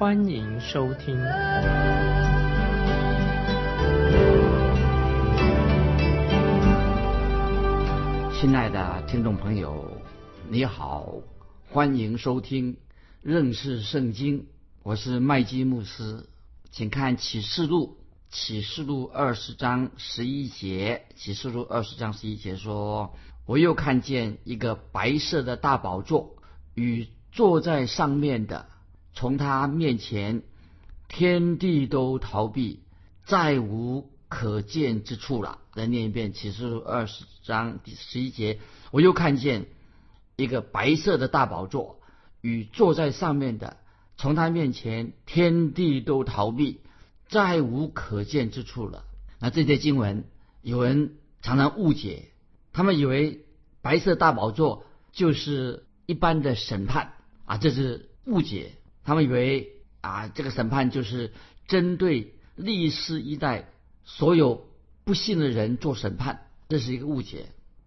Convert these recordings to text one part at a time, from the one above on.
欢迎收听。亲爱的听众朋友，你好，欢迎收听认识圣经，我是麦基牧师，请看启示录。启示录二十章十一节，启示录二十章十一节说：“我又看见一个白色的大宝座，与坐在上面的，从他面前，天地都逃避，再无可见之处了。”再念一遍启示录二十章第十一节，我又看见一个白色的大宝座，与坐在上面的，从他面前，天地都逃避。再无可见之处了。那这些经文，有人常常误解，他们以为白色大宝座就是一般的审判啊，这是误解。他们以为啊，这个审判就是针对历史一代所有不信的人做审判，这是一个误解。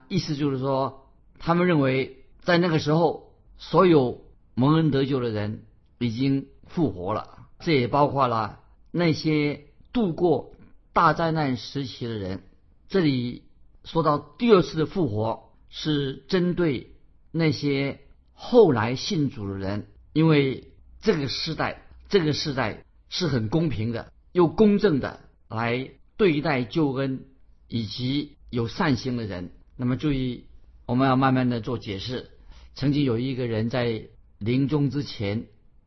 意思就是说，他们认为在那个时候，所有蒙恩得救的人已经复活了，这也包括了。那些度过大灾难时期的人，这里说到第二次的复活是针对那些后来信主的人，因为这个时代，这个时代是很公平的，又公正的来对待救恩以及有善心的人。那么注意，我们要慢慢的做解释。曾经有一个人在临终之前。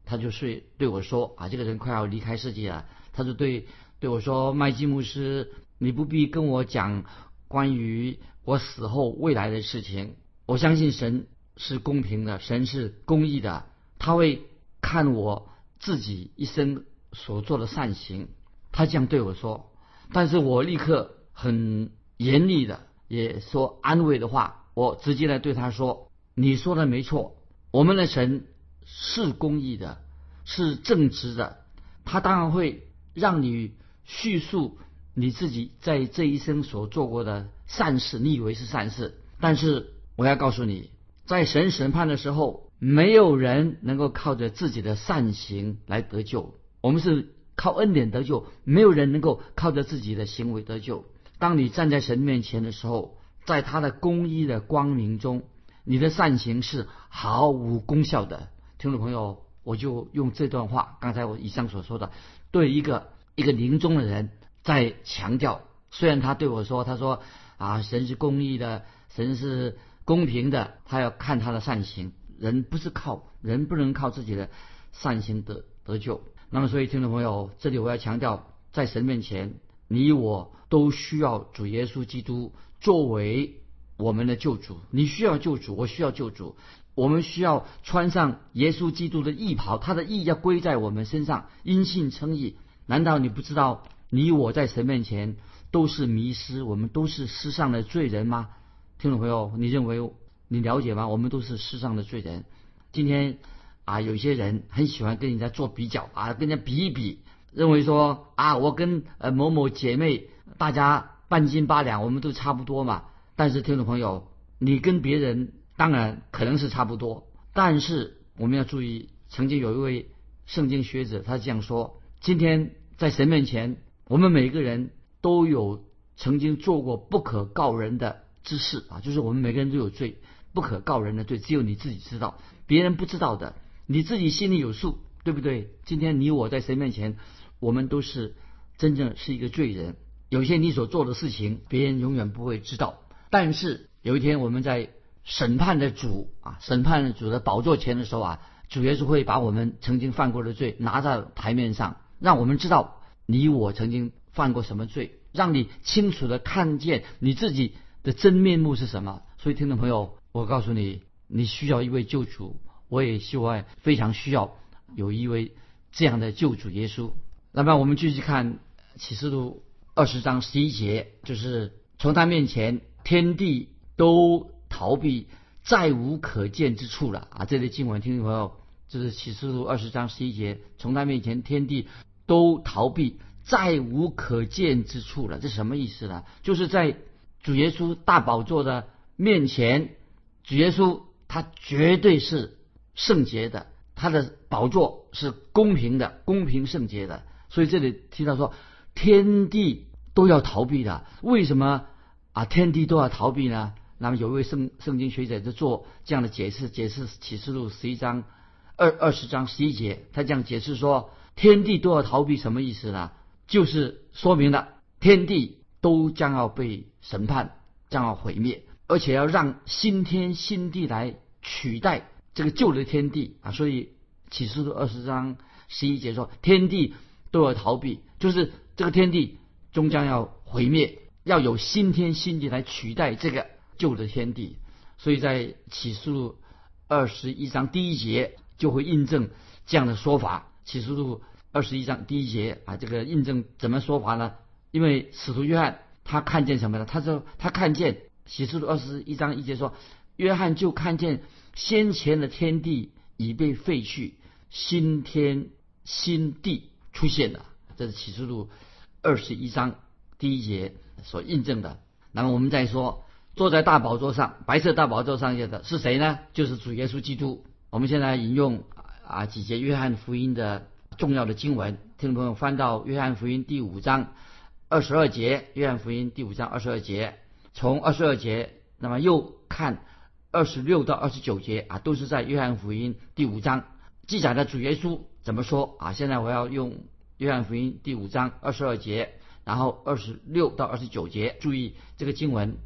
他就睡对我说啊，这个人快要离开世界了。他就对对我说：“麦基牧师，你不必跟我讲关于我死后未来的事情。我相信神是公平的，神是公义的，他会看我自己一生所做的善行。”他这样对我说。但是我立刻很严厉的也说安慰的话，我直接来对他说：“你说的没错，我们的神。”是公义的，是正直的，他当然会让你叙述你自己在这一生所做过的善事，你以为是善事，但是我要告诉你，在神审判的时候，没有人能够靠着自己的善行来得救，我们是靠恩典得救，没有人能够靠着自己的行为得救。当你站在神面前的时候，在他的公义的光明中，你的善行是毫无功效的。听众朋友，我就用这段话，刚才我以上所说的，对一个一个临终的人在强调。虽然他对我说，他说啊，神是公义的，神是公平的，他要看他的善行。人不是靠人，不能靠自己的善行得得救。那么，所以听众朋友，这里我要强调，在神面前，你我都需要主耶稣基督作为我们的救主。你需要救主，我需要救主。我们需要穿上耶稣基督的义袍，他的义要归在我们身上，因信称义。难道你不知道，你我在神面前都是迷失，我们都是世上的罪人吗？听众朋友，你认为你了解吗？我们都是世上的罪人。今天啊，有些人很喜欢跟人家做比较啊，跟人家比一比，认为说啊，我跟呃某某姐妹大家半斤八两，我们都差不多嘛。但是听众朋友，你跟别人。当然可能是差不多，但是我们要注意，曾经有一位圣经学者，他这样说：今天在神面前，我们每个人都有曾经做过不可告人的之事啊，就是我们每个人都有罪，不可告人的罪，只有你自己知道，别人不知道的，你自己心里有数，对不对？今天你我在神面前，我们都是真正是一个罪人，有些你所做的事情，别人永远不会知道，但是有一天我们在。审判的主啊，审判的主的宝座前的时候啊，主耶稣会把我们曾经犯过的罪拿在台面上，让我们知道你我曾经犯过什么罪，让你清楚的看见你自己的真面目是什么。所以，听众朋友，我告诉你，你需要一位救主，我也希望非常需要有一位这样的救主耶稣。那么我们继续看启示录二十章十一节，就是从他面前天地都逃避，再无可见之处了啊！这里经文，听众朋友，就是启示录二十章十一节，从他面前天地都逃避，再无可见之处了。这什么意思呢？就是在主耶稣大宝座的面前，主耶稣他绝对是圣洁的，他的宝座是公平的，公平圣洁的。所以这里提到说，天地都要逃避的。为什么啊？天地都要逃避呢？那么有一位圣圣经学者就做这样的解释，解释启示录十一章二二十章十一节，他这样解释说，天地都要逃避什么意思呢？就是说明了天地都将要被审判，将要毁灭，而且要让新天新地来取代这个旧的天地啊。所以启示录二十章十一节说，天地。都要逃避，就是这个天地终将要毁灭，要有新天新地来取代这个旧的天地。所以在启示录二十一章第一节就会印证这样的说法。启示录二十一章第一节啊，这个印证怎么说法呢？因为使徒约翰他看见什么呢？他说他看见启示录二十一章一节说，约翰就看见先前的天地已被废去，新天新地。出现了，这是启示录二十一章第一节所印证的。那么我们再说，坐在大宝座上，白色大宝座上的是谁呢？就是主耶稣基督。我们现在引用啊几节约翰福音的重要的经文，听众朋友翻到约翰福音第五章二十二节，约翰福音第五章二十二节，从二十二节，那么又看二十六到二十九节啊，都是在约翰福音第五章记载的主耶稣。怎么说啊？现在我要用约翰福音第五章二十二节，然后二十六到二十九节，注意这个经文。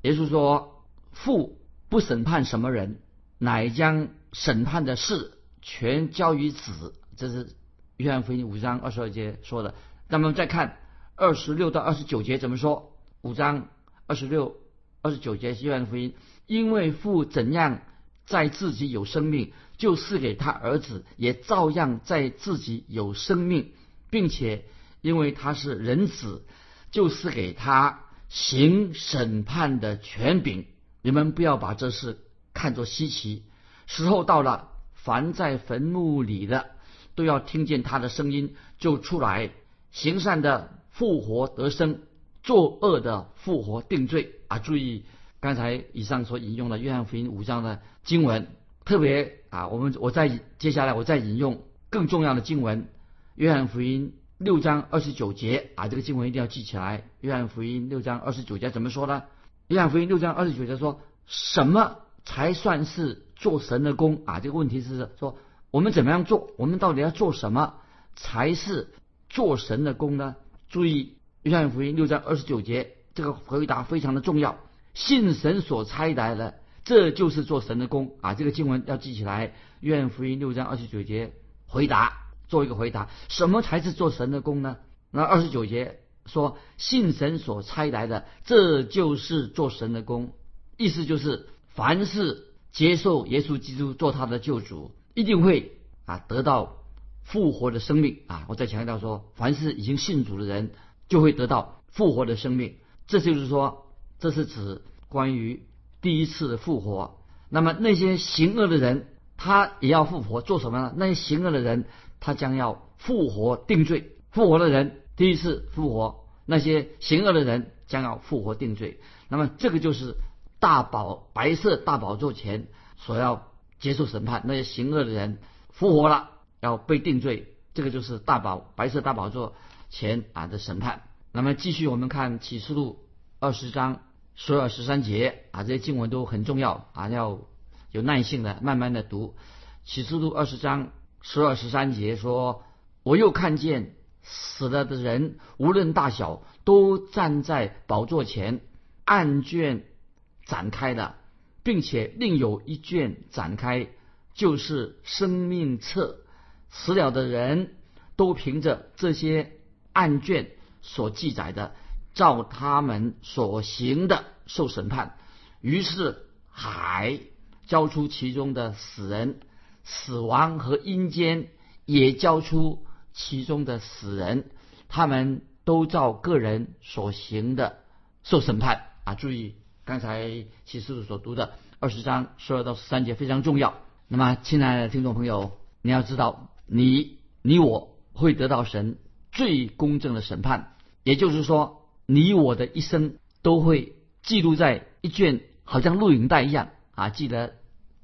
耶稣说：“父不审判什么人，乃将审判的事全交于子。”这是约翰福音五章二十二节说的。那么再看二十六到二十九节怎么说？五章二十六、二十九节约翰福音，因为父怎样在自己有生命。就是给他儿子，也照样在自己有生命，并且因为他是人子，就是给他行审判的权柄。你们不要把这事看作稀奇。时候到了，凡在坟墓里的都要听见他的声音，就出来行善的复活得生，作恶的复活定罪。啊，注意刚才以上所引用的约翰福音五章的经文。特别啊，我们我再接下来我再引用更重要的经文，《约翰福音》六章二十九节啊，这个经文一定要记起来。《约翰福音》六章二十九节怎么说呢？《约翰福音》六章二十九节说什么才算是做神的功啊？这个问题是说我们怎么样做？我们到底要做什么才是做神的功呢？注意，《约翰福音》六章二十九节这个回答非常的重要，信神所差来的。这就是做神的功啊！这个经文要记起来，《约翰福音》六章二十九节回答，做一个回答：什么才是做神的功呢？那二十九节说，信神所差来的，这就是做神的功。意思就是，凡是接受耶稣基督做他的救主，一定会啊得到复活的生命啊！我再强调说，凡是已经信主的人，就会得到复活的生命。这就是说，这是指关于。第一次复活，那么那些行恶的人，他也要复活，做什么呢？那些行恶的人，他将要复活定罪。复活的人第一次复活，那些行恶的人将要复活定罪。那么这个就是大宝白色大宝座前所要接受审判，那些行恶的人复活了，要被定罪。这个就是大宝白色大宝座前啊的审判。那么继续我们看启示录二十章。十二十三节啊，这些经文都很重要啊，要有耐性的慢慢的读。启示录二十章十二十三节说：“我又看见死了的人，无论大小，都站在宝座前，案卷展开了，并且另有一卷展开，就是生命册。死了的人都凭着这些案卷所记载的。”照他们所行的受审判，于是海交出其中的死人，死亡和阴间也交出其中的死人，他们都照个人所行的受审判啊！注意刚才启示录所读的二十章十二到十三节非常重要。那么，亲爱的听众朋友，你要知道，你你我会得到神最公正的审判，也就是说，你我的一生都会记录在一卷好像录影带一样啊！记得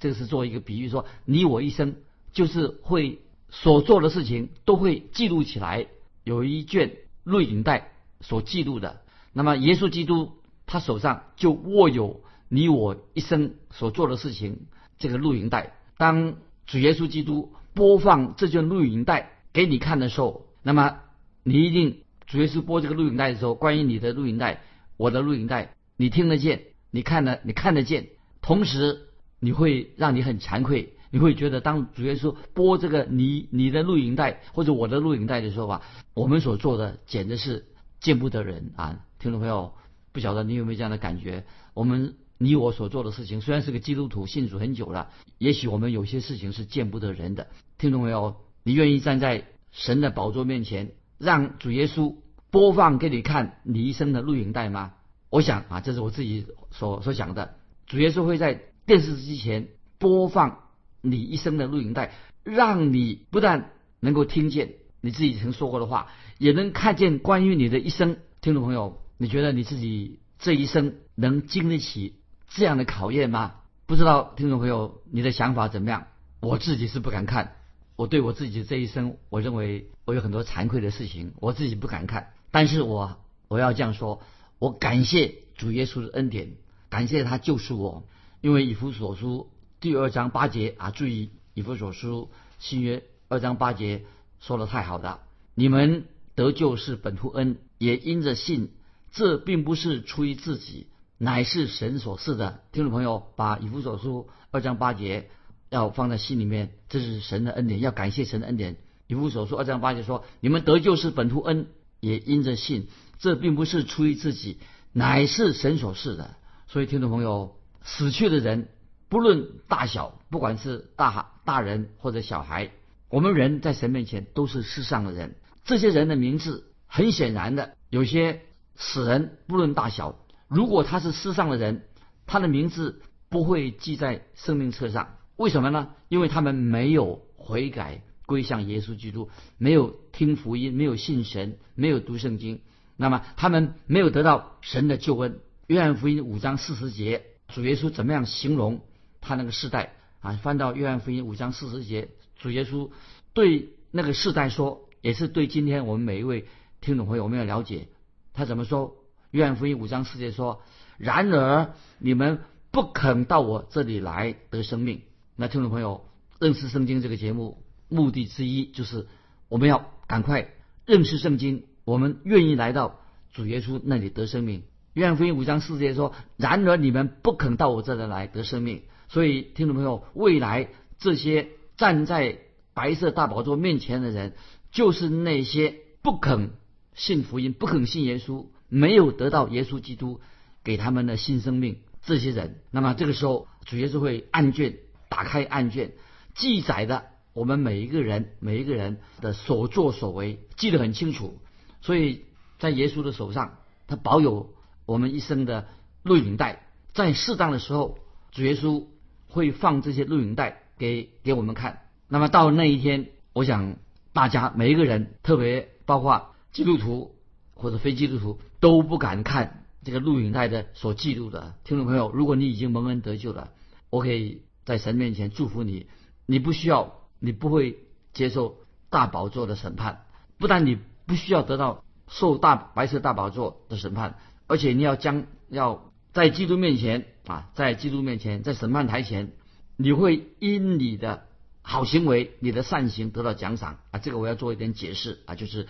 这个是做一个比喻，说你我一生就是会。所做的事情都会记录起来，有一卷录影带所记录的。那么耶稣基督他手上就握有你我一生所做的事情这个录影带。当主耶稣基督播放这卷录影带给你看的时候，那么你一定主耶稣播这个录影带的时候，关于你的录影带，我的录影带，你听得见，你看得你看得见，同时你会让你很惭愧。你会觉得，当主耶稣播这个你你的录影带或者我的录影带的时候吧，我们所做的简直是见不得人啊！听众朋友，不晓得你有没有这样的感觉？我们你我所做的事情，虽然是个基督徒，信主很久了，也许我们有些事情是见不得人的。听众朋友，你愿意站在神的宝座面前，让主耶稣播放给你看你一生的录影带吗？我想啊，这是我自己所所想的。主耶稣会在电视机前播放。你一生的录影带，让你不但能够听见你自己曾说过的话，也能看见关于你的一生。听众朋友，你觉得你自己这一生能经得起这样的考验吗？不知道听众朋友你的想法怎么样？我自己是不敢看。我对我自己这一生，我认为我有很多惭愧的事情，我自己不敢看。但是我我要这样说，我感谢主耶稣的恩典，感谢他救赎我，因为以弗所书。第二章八节啊，注意以弗所书新约二章八节说的太好了。你们得救是本乎恩，也因着信。这并不是出于自己，乃是神所赐的。听众朋友，把以弗所书二章八节要放在心里面，这是神的恩典，要感谢神的恩典。以弗所书二章八节说：你们得救是本乎恩，也因着信。这并不是出于自己，乃是神所赐的。所以，听众朋友，死去的人。不论大小，不管是大大人或者小孩，我们人在神面前都是世上的人。这些人的名字，很显然的，有些死人不论大小，如果他是世上的人，他的名字不会记在生命册上。为什么呢？因为他们没有悔改归向耶稣基督，没有听福音，没有信神，没有读圣经，那么他们没有得到神的救恩。约翰福音五章四十节，主耶稣怎么样形容？他那个世代啊，翻到约翰福音五章四十节，主耶稣对那个世代说，也是对今天我们每一位听众朋友，我们要了解他怎么说。约翰福音五章四节说：“然而你们不肯到我这里来得生命。”那听众朋友，认识圣经这个节目目的之一就是我们要赶快认识圣经，我们愿意来到主耶稣那里得生命。约翰福音五章四节说：“然而你们不肯到我这里来得生命。”所以，听众朋友，未来这些站在白色大宝座面前的人，就是那些不肯信福音、不肯信耶稣、没有得到耶稣基督给他们的新生命这些人。那么，这个时候，主耶稣会案卷打开案卷，记载的我们每一个人、每一个人的所作所为，记得很清楚。所以在耶稣的手上，他保有我们一生的录影带，在适当的时候，主耶稣。会放这些录影带给给我们看。那么到那一天，我想大家每一个人，特别包括基督徒或者非基督徒，都不敢看这个录影带的所记录的。听众朋友，如果你已经蒙恩得救了，我可以在神面前祝福你。你不需要，你不会接受大宝座的审判。不但你不需要得到受大白色大宝座的审判，而且你要将要。在基督面前啊，在基督面前，在审判台前，你会因你的好行为、你的善行得到奖赏啊！这个我要做一点解释啊，就是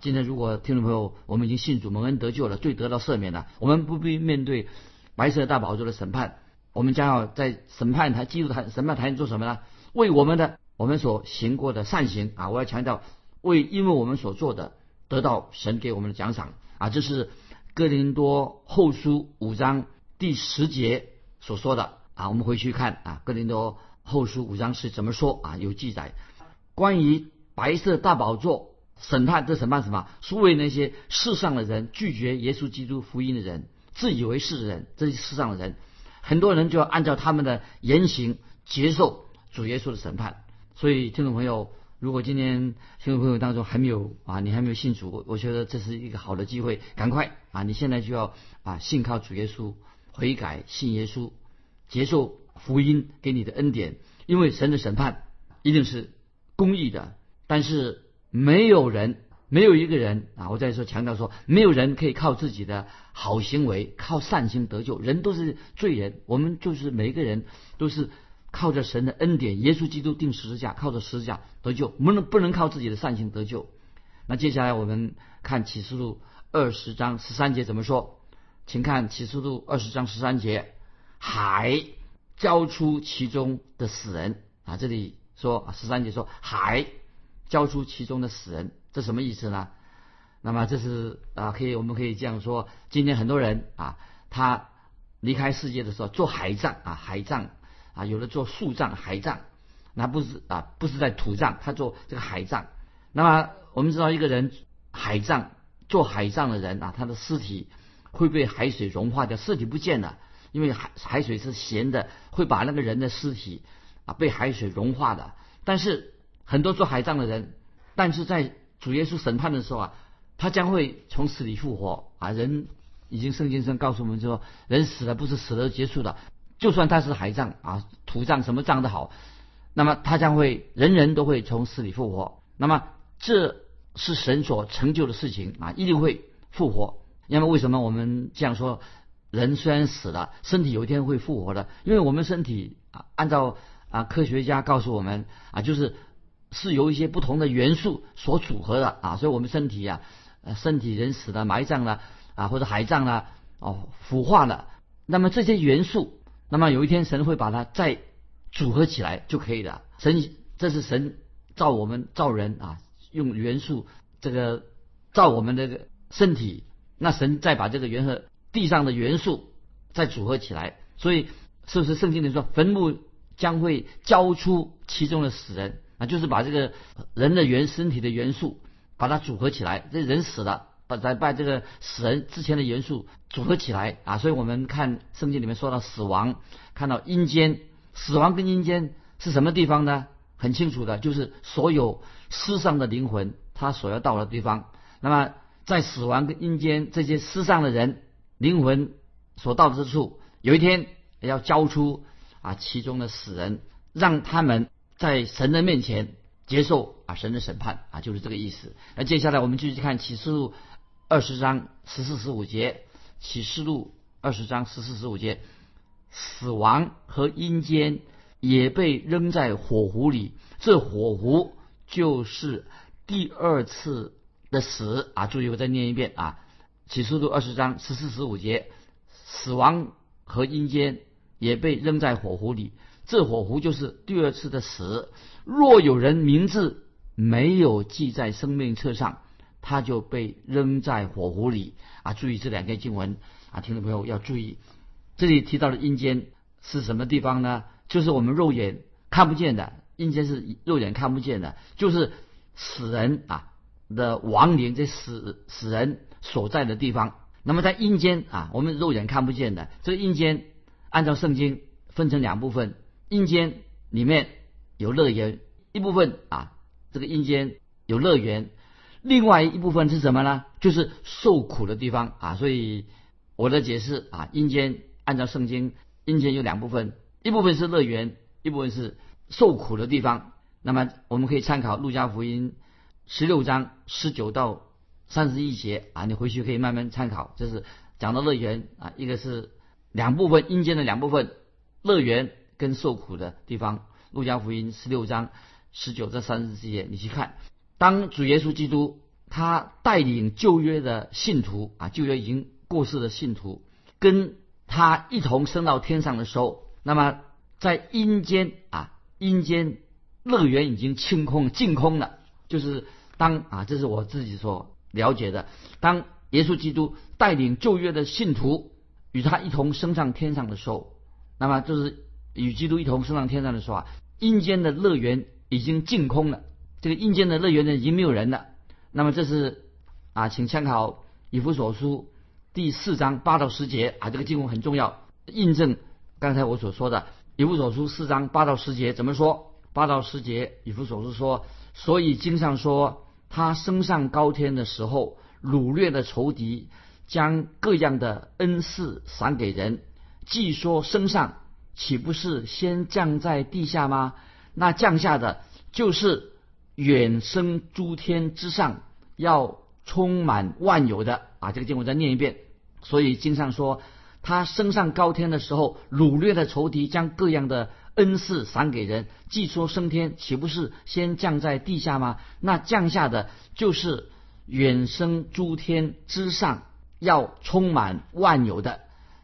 今天如果听众朋友我们已经信主蒙恩得救了，罪得到赦免了，我们不必面对白色大宝座的审判，我们将要在审判台、基督台、审判台做什么呢？为我们的我们所行过的善行啊，我要强调，为因为我们所做的得到神给我们的奖赏啊，这是。哥林多后书五章第十节所说的啊，我们回去看啊，哥林多后书五章是怎么说啊？有记载关于白色大宝座审判，这审判什么？是为那些世上的人拒绝耶稣基督福音的人，自以为是的人，这些世上的人，很多人就要按照他们的言行接受主耶稣的审判。所以，听众朋友，如果今天听众朋友当中还没有啊，你还没有信主，我觉得这是一个好的机会，赶快啊，你现在就要啊信靠主耶稣，悔改信耶稣，接受福音给你的恩典，因为神的审判一定是公义的，但是。没有人，没有一个人啊！我再说强调说，没有人可以靠自己的好行为、靠善心得救。人都是罪人，我们就是每一个人都是靠着神的恩典，耶稣基督定十字架，靠着十字架得救。不能不能靠自己的善心得救。那接下来我们看启示录二十章十三节怎么说？请看启示录二十章十三节：海交出其中的死人啊！这里说十三节说海。交出其中的死人，这什么意思呢？那么这是啊，可以我们可以这样说：今天很多人啊，他离开世界的时候做海葬啊，海葬啊，有的做树葬、海葬，那不是啊，不是在土葬，他做这个海葬。那么我们知道，一个人海葬做海葬的人啊，他的尸体会被海水融化掉，尸体不见了，因为海海水是咸的，会把那个人的尸体啊被海水融化的。但是很多做海葬的人，但是在主耶稣审判的时候啊，他将会从死里复活啊！人已经圣经上告诉我们说，人死了不是死了结束的，就算他是海葬啊、土葬什么葬的好，那么他将会人人都会从死里复活。那么这是神所成就的事情啊，一定会复活。那么为什么我们这样说？人虽然死了，身体有一天会复活的，因为我们身体啊，按照啊科学家告诉我们啊，就是。是由一些不同的元素所组合的啊，所以我们身体啊，身体人死了、埋葬了啊，或者海葬了，哦，腐化了，那么这些元素，那么有一天神会把它再组合起来就可以了。神，这是神造我们造人啊，用元素这个造我们这个身体，那神再把这个元和地上的元素再组合起来，所以是不是圣经里说坟墓将会交出其中的死人？啊，就是把这个人的原身体的元素，把它组合起来。这人死了，把再把这个死人之前的元素组合起来啊。所以我们看圣经里面说到死亡，看到阴间，死亡跟阴间是什么地方呢？很清楚的，就是所有世上的灵魂他所要到的地方。那么在死亡跟阴间这些世上的人灵魂所到之处，有一天要交出啊其中的死人，让他们。在神的面前接受啊神的审判啊就是这个意思。那接下来我们继续看启示录二十章十四十五节。启示录二十章十四十五节，死亡和阴间也被扔在火湖里。这火湖就是第二次的死啊！注意，我再念一遍啊。启示录二十章十四十五节，死亡和阴间也被扔在火湖里。这火湖就是第二次的死。若有人名字没有记在生命册上，他就被扔在火湖里。啊，注意这两个经文啊，听众朋友要注意。这里提到的阴间是什么地方呢？就是我们肉眼看不见的阴间，是肉眼看不见的，就是死人啊的亡灵，这死死人所在的地方。那么在阴间啊，我们肉眼看不见的这阴间，按照圣经分成两部分。阴间里面有乐园一部分啊，这个阴间有乐园，另外一部分是什么呢？就是受苦的地方啊。所以我的解释啊，阴间按照圣经，阴间有两部分，一部分是乐园，一部分是受苦的地方。那么我们可以参考路加福音十六章十九到三十一节啊，你回去可以慢慢参考。这是讲到乐园啊，一个是两部分阴间的两部分乐园。跟受苦的地方，《路加福音》十六章十九至三十节，你去看。当主耶稣基督他带领旧约的信徒啊，旧约已经过世的信徒，跟他一同升到天上的时候，那么在阴间啊，阴间乐园已经清空、净空了。就是当啊，这是我自己所了解的。当耶稣基督带领旧约的信徒与他一同升上天上的时候，那么就是。与基督一同升上天上的时候啊，阴间的乐园已经净空了。这个阴间的乐园呢，已经没有人了。那么这是啊，请参考以弗所书第四章八到十节啊，这个经文很重要，印证刚才我所说的。以弗所书四章八到十节怎么说？八到十节，以弗所书说，所以经上说，他升上高天的时候，掳掠的仇敌将各样的恩赐赏给人。既说升上，岂不是先降在地下吗？那降下的就是远生诸天之上，要充满万有的啊！这个经文再念一遍。所以经上说。他升上高天的时候，掳掠的仇敌将各样的恩赐赏给人。既说升天，岂不是先降在地下吗？那降下的就是远生诸天之上，要充满万有的。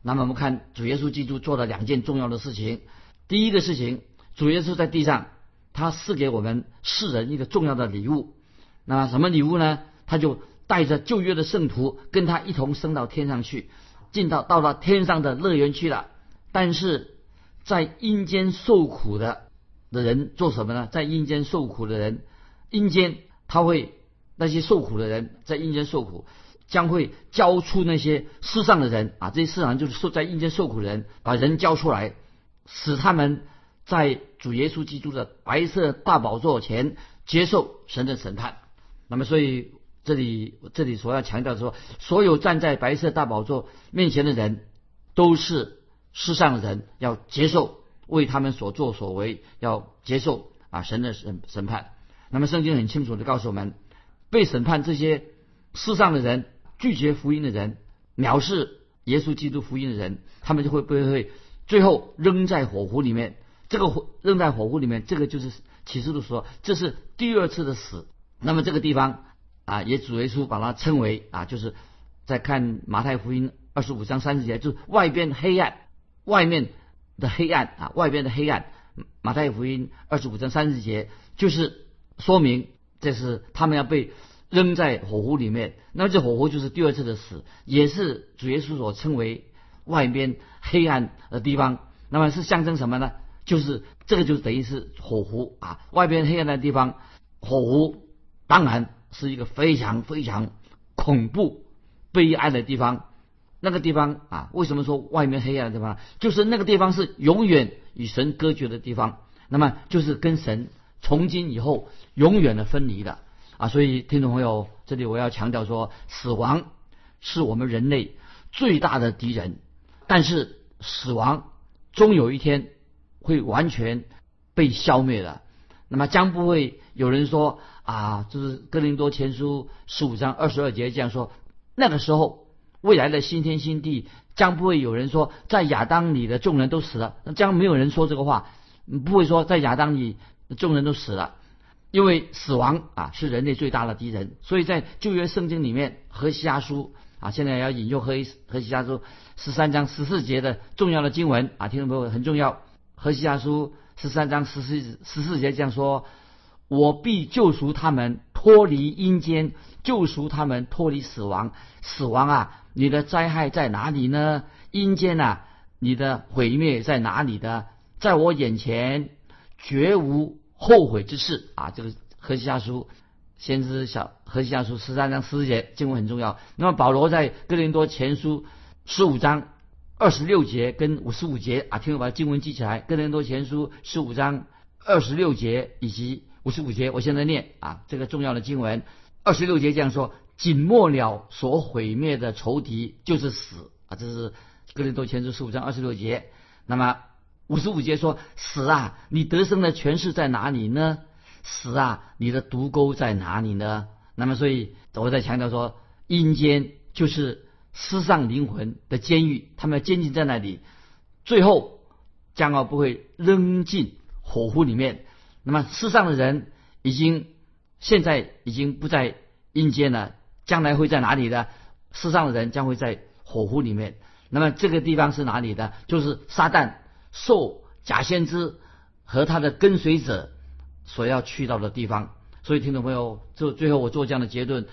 那么我们看主耶稣基督做了两件重要的事情。第一个事情，主耶稣在地上，他赐给我们世人一个重要的礼物。那什么礼物呢？他就带着旧约的圣徒，跟他一同升到天上去。进到到了天上的乐园去了，但是在阴间受苦的的人做什么呢？在阴间受苦的人，阴间他会那些受苦的人在阴间受苦，将会交出那些世上的人啊，这些世上就是受在阴间受苦的人，把人交出来，使他们在主耶稣基督的白色大宝座前接受神的审判。那么，所以。这里这里所要强调说，所有站在白色大宝座面前的人，都是世上的人，要接受为他们所作所为，要接受啊神的审审判。那么圣经很清楚的告诉我们，被审判这些世上的人，拒绝福音的人，藐视耶稣基督福音的人，他们就会被会最后扔在火湖里面？这个火扔在火湖里面，这个就是启示录说，这是第二次的死。那么这个地方。啊，也主耶稣把它称为啊，就是在看马太福音二十五章三十节，就是外边黑暗，外面的黑暗啊，外边的黑暗。马太福音二十五章三十节就是说明这是他们要被扔在火湖里面。那么这火湖就是第二次的死，也是主耶稣所称为外边黑暗的地方。那么是象征什么呢？就是这个就等于是火湖啊，外边黑暗的地方，火湖当然。是一个非常非常恐怖、悲哀的地方。那个地方啊，为什么说外面黑暗的地方？就是那个地方是永远与神隔绝的地方。那么就是跟神从今以后永远的分离的啊。所以听众朋友，这里我要强调说，死亡是我们人类最大的敌人。但是死亡终有一天会完全被消灭的。那么将不会有人说。啊，就是哥林多前书十五章二十二节这样说：那个时候，未来的新天新地将不会有人说，在亚当里的众人都死了。将没有人说这个话，不会说在亚当里众人都死了，因为死亡啊是人类最大的敌人。所以在旧约圣经里面，何西阿书啊，现在要引用何何西阿书十三章十四节的重要的经文啊，听众朋友很重要。何西阿书十三章十四十四节这样说。我必救赎他们脱离阴间，救赎他们脱离死亡。死亡啊，你的灾害在哪里呢？阴间啊，你的毁灭在哪里的？在我眼前绝无后悔之事啊！这个何西阿书，先知小何西阿书十三章十节经文很重要。那么保罗在哥林多前书十五章二十六节跟五十五节啊，听我把经文记起来。哥林多前书十五章二十六节以及。五十五节，我现在念啊，这个重要的经文，二十六节这样说：紧末了所毁灭的仇敌就是死啊，这是哥林多前书十五章二十六节。那么五十五节说：死啊，你得胜的权势在哪里呢？死啊，你的毒钩在哪里呢？那么所以我在强调说，阴间就是失丧灵魂的监狱，他们要监禁在那里，最后将要不会扔进火湖里面。那么世上的人已经现在已经不在阴间了，将来会在哪里呢？世上的人将会在火湖里面。那么这个地方是哪里的？就是撒旦受假先知和他的跟随者所要去到的地方。所以听众朋友，就最后我做这样的结论：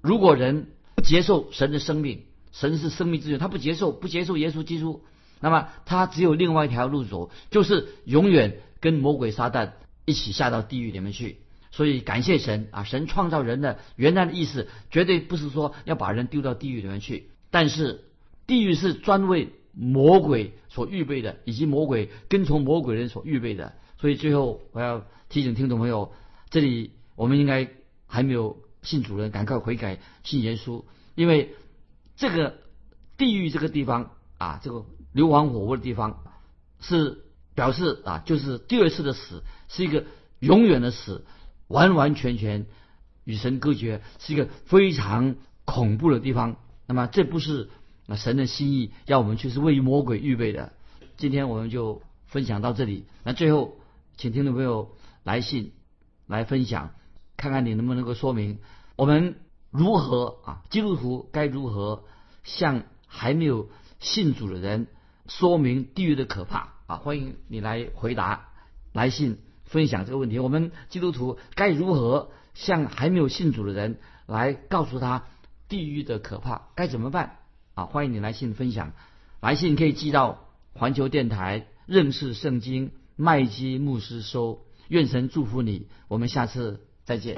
如果人不接受神的生命，神是生命之源，他不接受不接受耶稣基督，那么他只有另外一条路走，就是永远跟魔鬼撒旦。一起下到地狱里面去，所以感谢神啊，神创造人的原来的意思绝对不是说要把人丢到地狱里面去，但是地狱是专为魔鬼所预备的，以及魔鬼跟从魔鬼人所预备的。所以最后我要提醒听众朋友，这里我们应该还没有信主人，赶快悔改信耶稣，因为这个地狱这个地方啊，这个硫磺火窝的地方是表示啊，就是第二次的死是一个永远的死。完完全全与神隔绝，是一个非常恐怖的地方。那么这不是神的心意，要我们去是为魔鬼预备的。今天我们就分享到这里。那最后，请听众朋友来信来分享，看看你能不能够说明我们如何啊，基督徒该如何向还没有信主的人说明地狱的可怕啊？欢迎你来回答来信。分享这个问题，我们基督徒该如何向还没有信主的人来告诉他地狱的可怕？该怎么办？啊，欢迎你来信分享，来信可以寄到环球电台认识圣经麦基牧师收。愿神祝福你，我们下次再见。